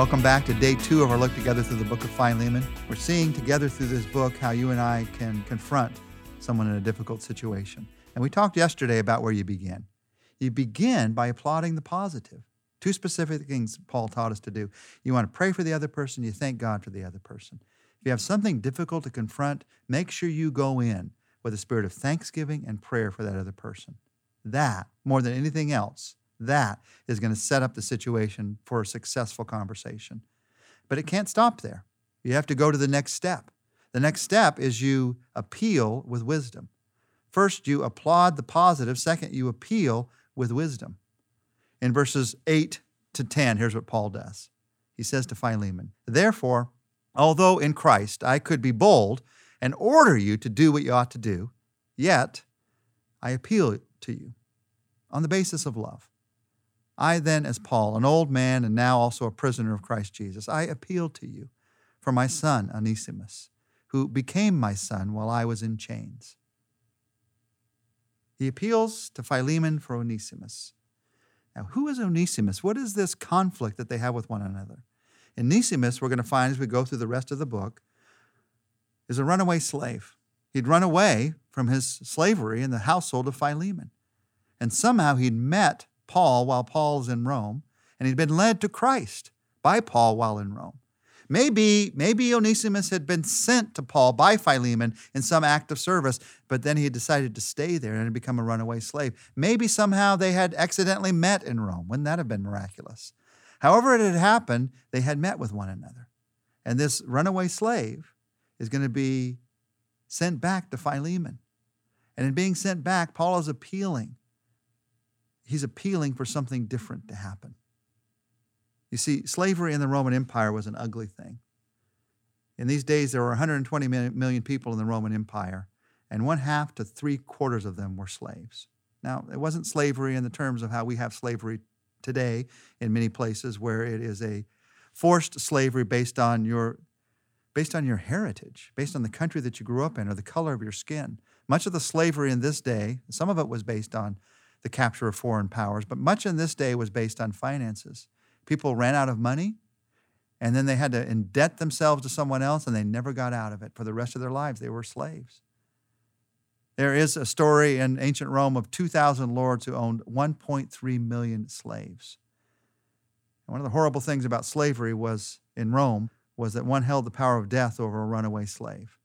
Welcome back to day two of our look together through the book of Philemon. We're seeing together through this book how you and I can confront someone in a difficult situation. And we talked yesterday about where you begin. You begin by applauding the positive. Two specific things Paul taught us to do. You want to pray for the other person, you thank God for the other person. If you have something difficult to confront, make sure you go in with a spirit of thanksgiving and prayer for that other person. That, more than anything else, that is going to set up the situation for a successful conversation. But it can't stop there. You have to go to the next step. The next step is you appeal with wisdom. First, you applaud the positive. Second, you appeal with wisdom. In verses 8 to 10, here's what Paul does. He says to Philemon, Therefore, although in Christ I could be bold and order you to do what you ought to do, yet I appeal to you on the basis of love. I then, as Paul, an old man and now also a prisoner of Christ Jesus, I appeal to you for my son, Onesimus, who became my son while I was in chains. He appeals to Philemon for Onesimus. Now, who is Onesimus? What is this conflict that they have with one another? Onesimus, we're going to find as we go through the rest of the book, is a runaway slave. He'd run away from his slavery in the household of Philemon. And somehow he'd met Paul while Paul's in Rome, and he'd been led to Christ by Paul while in Rome. Maybe, maybe Onesimus had been sent to Paul by Philemon in some act of service, but then he had decided to stay there and become a runaway slave. Maybe somehow they had accidentally met in Rome. Wouldn't that have been miraculous? However, it had happened, they had met with one another. And this runaway slave is going to be sent back to Philemon. And in being sent back, Paul is appealing. He's appealing for something different to happen. You see, slavery in the Roman Empire was an ugly thing. In these days, there were 120 million people in the Roman Empire, and one half to three quarters of them were slaves. Now, it wasn't slavery in the terms of how we have slavery today in many places, where it is a forced slavery based on your based on your heritage, based on the country that you grew up in, or the color of your skin. Much of the slavery in this day, some of it was based on the capture of foreign powers, but much in this day was based on finances. People ran out of money and then they had to indebt themselves to someone else and they never got out of it. For the rest of their lives, they were slaves. There is a story in ancient Rome of 2,000 lords who owned 1.3 million slaves. One of the horrible things about slavery was in Rome was that one held the power of death over a runaway slave.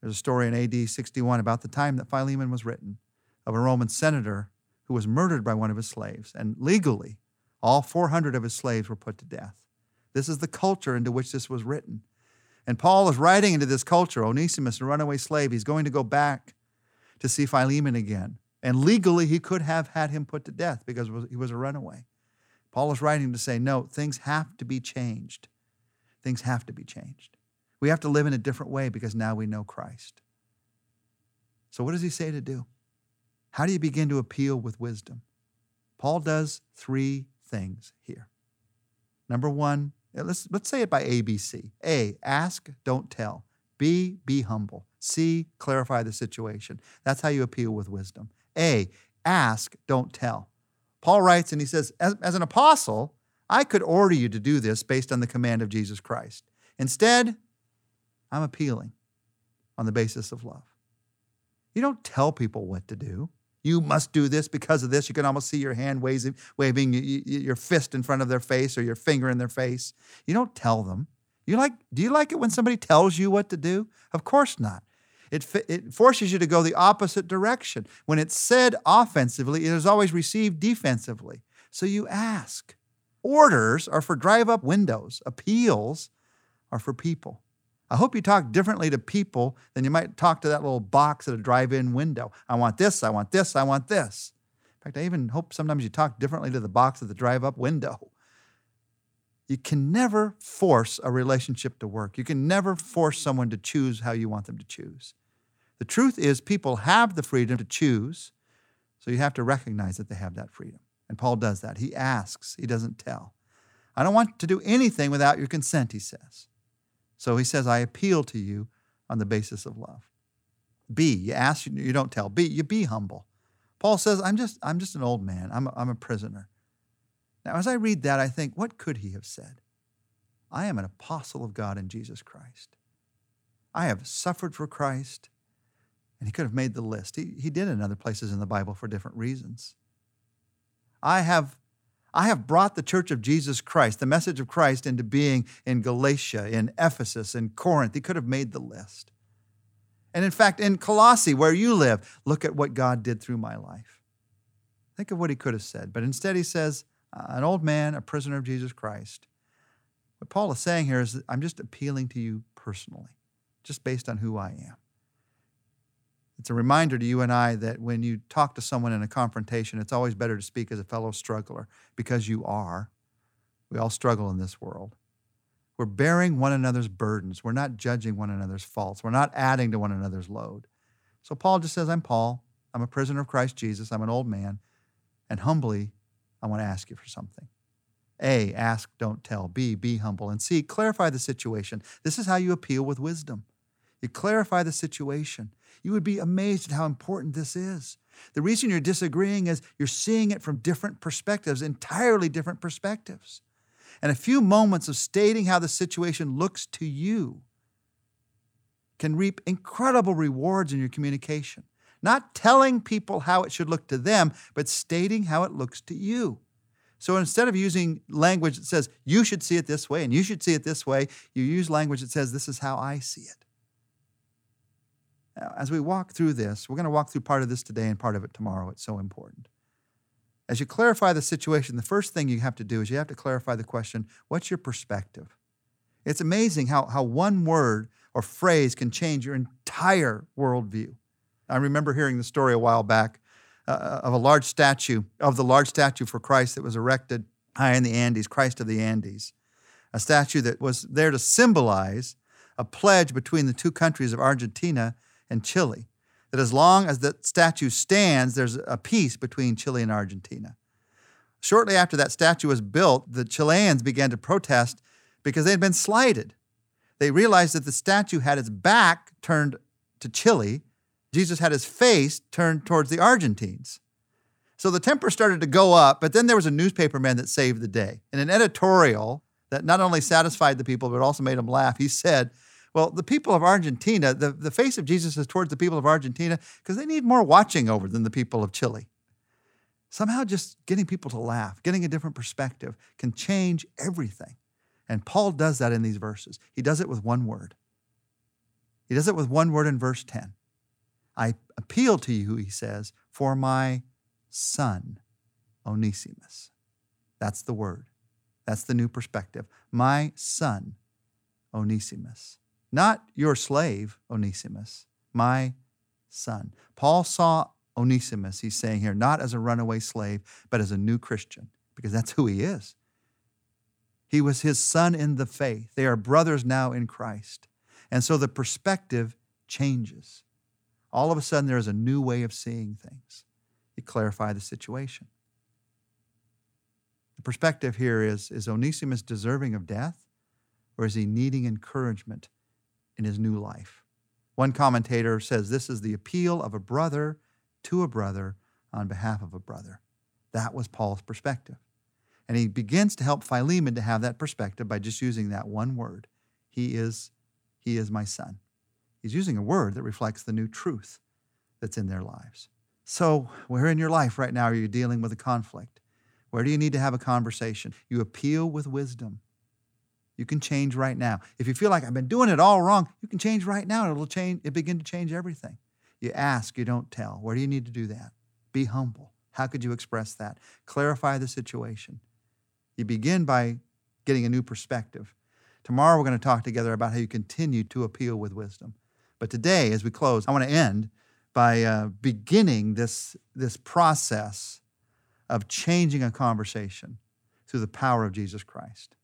There's a story in AD 61 about the time that Philemon was written of a Roman senator who was murdered by one of his slaves. And legally, all 400 of his slaves were put to death. This is the culture into which this was written. And Paul is writing into this culture Onesimus, a runaway slave, he's going to go back to see Philemon again. And legally, he could have had him put to death because he was a runaway. Paul is writing to say, no, things have to be changed. Things have to be changed. We have to live in a different way because now we know Christ. So, what does he say to do? How do you begin to appeal with wisdom? Paul does three things here. Number one, eh, let's, let's say it by ABC. A, ask, don't tell. B, be humble. C, clarify the situation. That's how you appeal with wisdom. A, ask, don't tell. Paul writes and he says, as, as an apostle, I could order you to do this based on the command of Jesus Christ. Instead, I'm appealing on the basis of love. You don't tell people what to do. You must do this because of this. You can almost see your hand waving, waving your fist in front of their face or your finger in their face. You don't tell them. You like? Do you like it when somebody tells you what to do? Of course not. It, it forces you to go the opposite direction. When it's said offensively, it is always received defensively. So you ask. Orders are for drive up windows, appeals are for people. I hope you talk differently to people than you might talk to that little box at a drive in window. I want this, I want this, I want this. In fact, I even hope sometimes you talk differently to the box at the drive up window. You can never force a relationship to work. You can never force someone to choose how you want them to choose. The truth is, people have the freedom to choose, so you have to recognize that they have that freedom. And Paul does that. He asks, he doesn't tell. I don't want to do anything without your consent, he says. So he says, I appeal to you on the basis of love. B, you ask, you don't tell. B, you be humble. Paul says, I'm just, I'm just an old man. I'm a, I'm a prisoner. Now, as I read that, I think, what could he have said? I am an apostle of God in Jesus Christ. I have suffered for Christ. And he could have made the list. He, he did in other places in the Bible for different reasons. I have, I have brought the church of Jesus Christ, the message of Christ, into being in Galatia, in Ephesus, in Corinth. He could have made the list. And in fact, in Colossae, where you live, look at what God did through my life. Think of what he could have said. But instead, he says, an old man, a prisoner of Jesus Christ. What Paul is saying here is, I'm just appealing to you personally, just based on who I am. It's a reminder to you and I that when you talk to someone in a confrontation, it's always better to speak as a fellow struggler because you are. We all struggle in this world. We're bearing one another's burdens. We're not judging one another's faults. We're not adding to one another's load. So Paul just says, I'm Paul. I'm a prisoner of Christ Jesus. I'm an old man. And humbly, I want to ask you for something. A, ask, don't tell. B, be humble. And C, clarify the situation. This is how you appeal with wisdom. You clarify the situation. You would be amazed at how important this is. The reason you're disagreeing is you're seeing it from different perspectives, entirely different perspectives. And a few moments of stating how the situation looks to you can reap incredible rewards in your communication. Not telling people how it should look to them, but stating how it looks to you. So instead of using language that says, you should see it this way and you should see it this way, you use language that says, this is how I see it. Now, as we walk through this, we're going to walk through part of this today and part of it tomorrow. It's so important. As you clarify the situation, the first thing you have to do is you have to clarify the question what's your perspective? It's amazing how, how one word or phrase can change your entire worldview. I remember hearing the story a while back uh, of a large statue, of the large statue for Christ that was erected high in the Andes, Christ of the Andes. A statue that was there to symbolize a pledge between the two countries of Argentina and Chile. That as long as the statue stands, there's a peace between Chile and Argentina. Shortly after that statue was built, the Chileans began to protest because they had been slighted. They realized that the statue had its back turned to Chile. Jesus had his face turned towards the Argentines. So the temper started to go up, but then there was a newspaper man that saved the day. In an editorial that not only satisfied the people, but also made them laugh, he said, well, the people of Argentina, the, the face of Jesus is towards the people of Argentina because they need more watching over than the people of Chile. Somehow, just getting people to laugh, getting a different perspective can change everything. And Paul does that in these verses. He does it with one word. He does it with one word in verse 10. I appeal to you, he says, for my son, Onesimus. That's the word. That's the new perspective. My son, Onesimus. Not your slave, Onesimus, my son. Paul saw Onesimus, he's saying here, not as a runaway slave, but as a new Christian, because that's who he is. He was his son in the faith. They are brothers now in Christ. And so the perspective changes. All of a sudden, there is a new way of seeing things. You clarify the situation. The perspective here is is Onesimus deserving of death, or is he needing encouragement in his new life. One commentator says this is the appeal of a brother to a brother on behalf of a brother. That was Paul's perspective. And he begins to help Philemon to have that perspective by just using that one word. He is, he is my son. He's using a word that reflects the new truth that's in their lives. So, where in your life right now are you dealing with a conflict? Where do you need to have a conversation? You appeal with wisdom. You can change right now. If you feel like I've been doing it all wrong, you can change right now. It'll change, it begin to change everything. You ask, you don't tell. Where do you need to do that? Be humble. How could you express that? Clarify the situation. You begin by getting a new perspective. Tomorrow we're going to talk together about how you continue to appeal with wisdom. But today, as we close, I want to end by uh, beginning this, this process of changing a conversation through the power of Jesus Christ.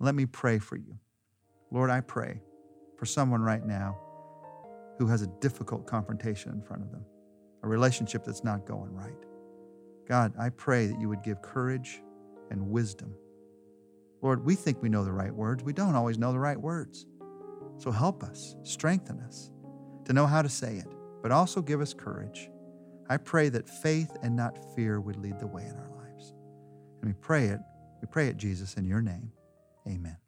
Let me pray for you. Lord, I pray for someone right now who has a difficult confrontation in front of them, a relationship that's not going right. God, I pray that you would give courage and wisdom. Lord, we think we know the right words. We don't always know the right words. So help us, strengthen us to know how to say it, but also give us courage. I pray that faith and not fear would lead the way in our lives. And we pray it, we pray it, Jesus, in your name. Amen.